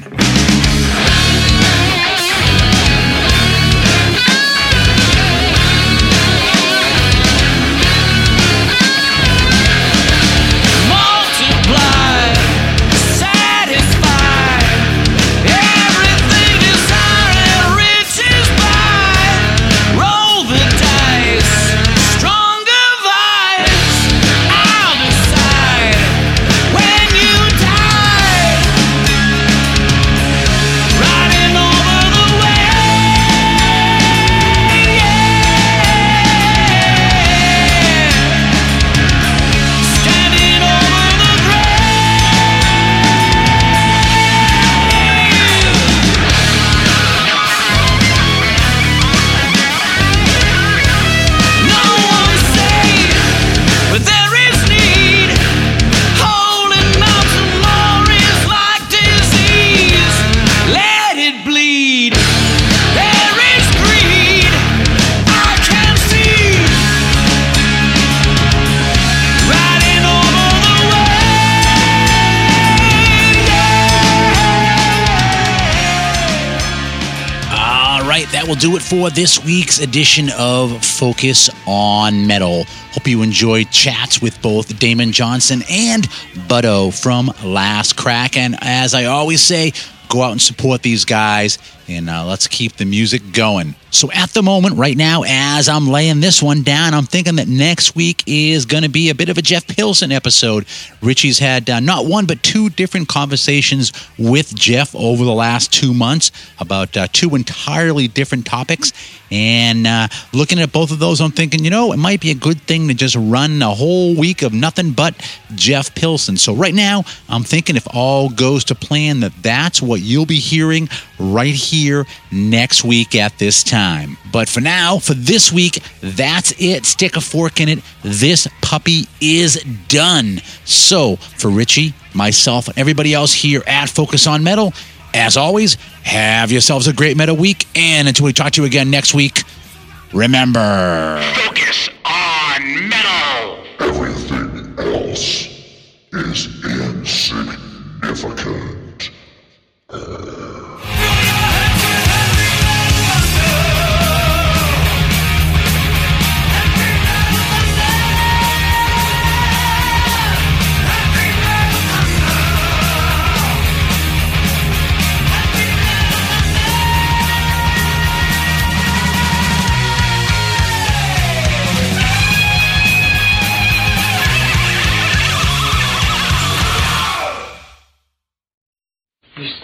That will do it for this week's edition of Focus on Metal. Hope you enjoyed chats with both Damon Johnson and Buddo from Last Crack. And as I always say, go out and support these guys and uh, let's keep the music going. So, at the moment, right now, as I'm laying this one down, I'm thinking that next week is going to be a bit of a Jeff Pilson episode. Richie's had uh, not one, but two different conversations with Jeff over the last two months about uh, two entirely different topics. And uh, looking at both of those, I'm thinking, you know, it might be a good thing to just run a whole week of nothing but Jeff Pilson. So, right now, I'm thinking if all goes to plan, that that's what you'll be hearing right here next week at this time. But for now, for this week, that's it. Stick a fork in it. This puppy is done. So, for Richie, myself, and everybody else here at Focus on Metal, as always, have yourselves a great metal week. And until we talk to you again next week, remember. Focus on metal. Everything else is insignificant. You're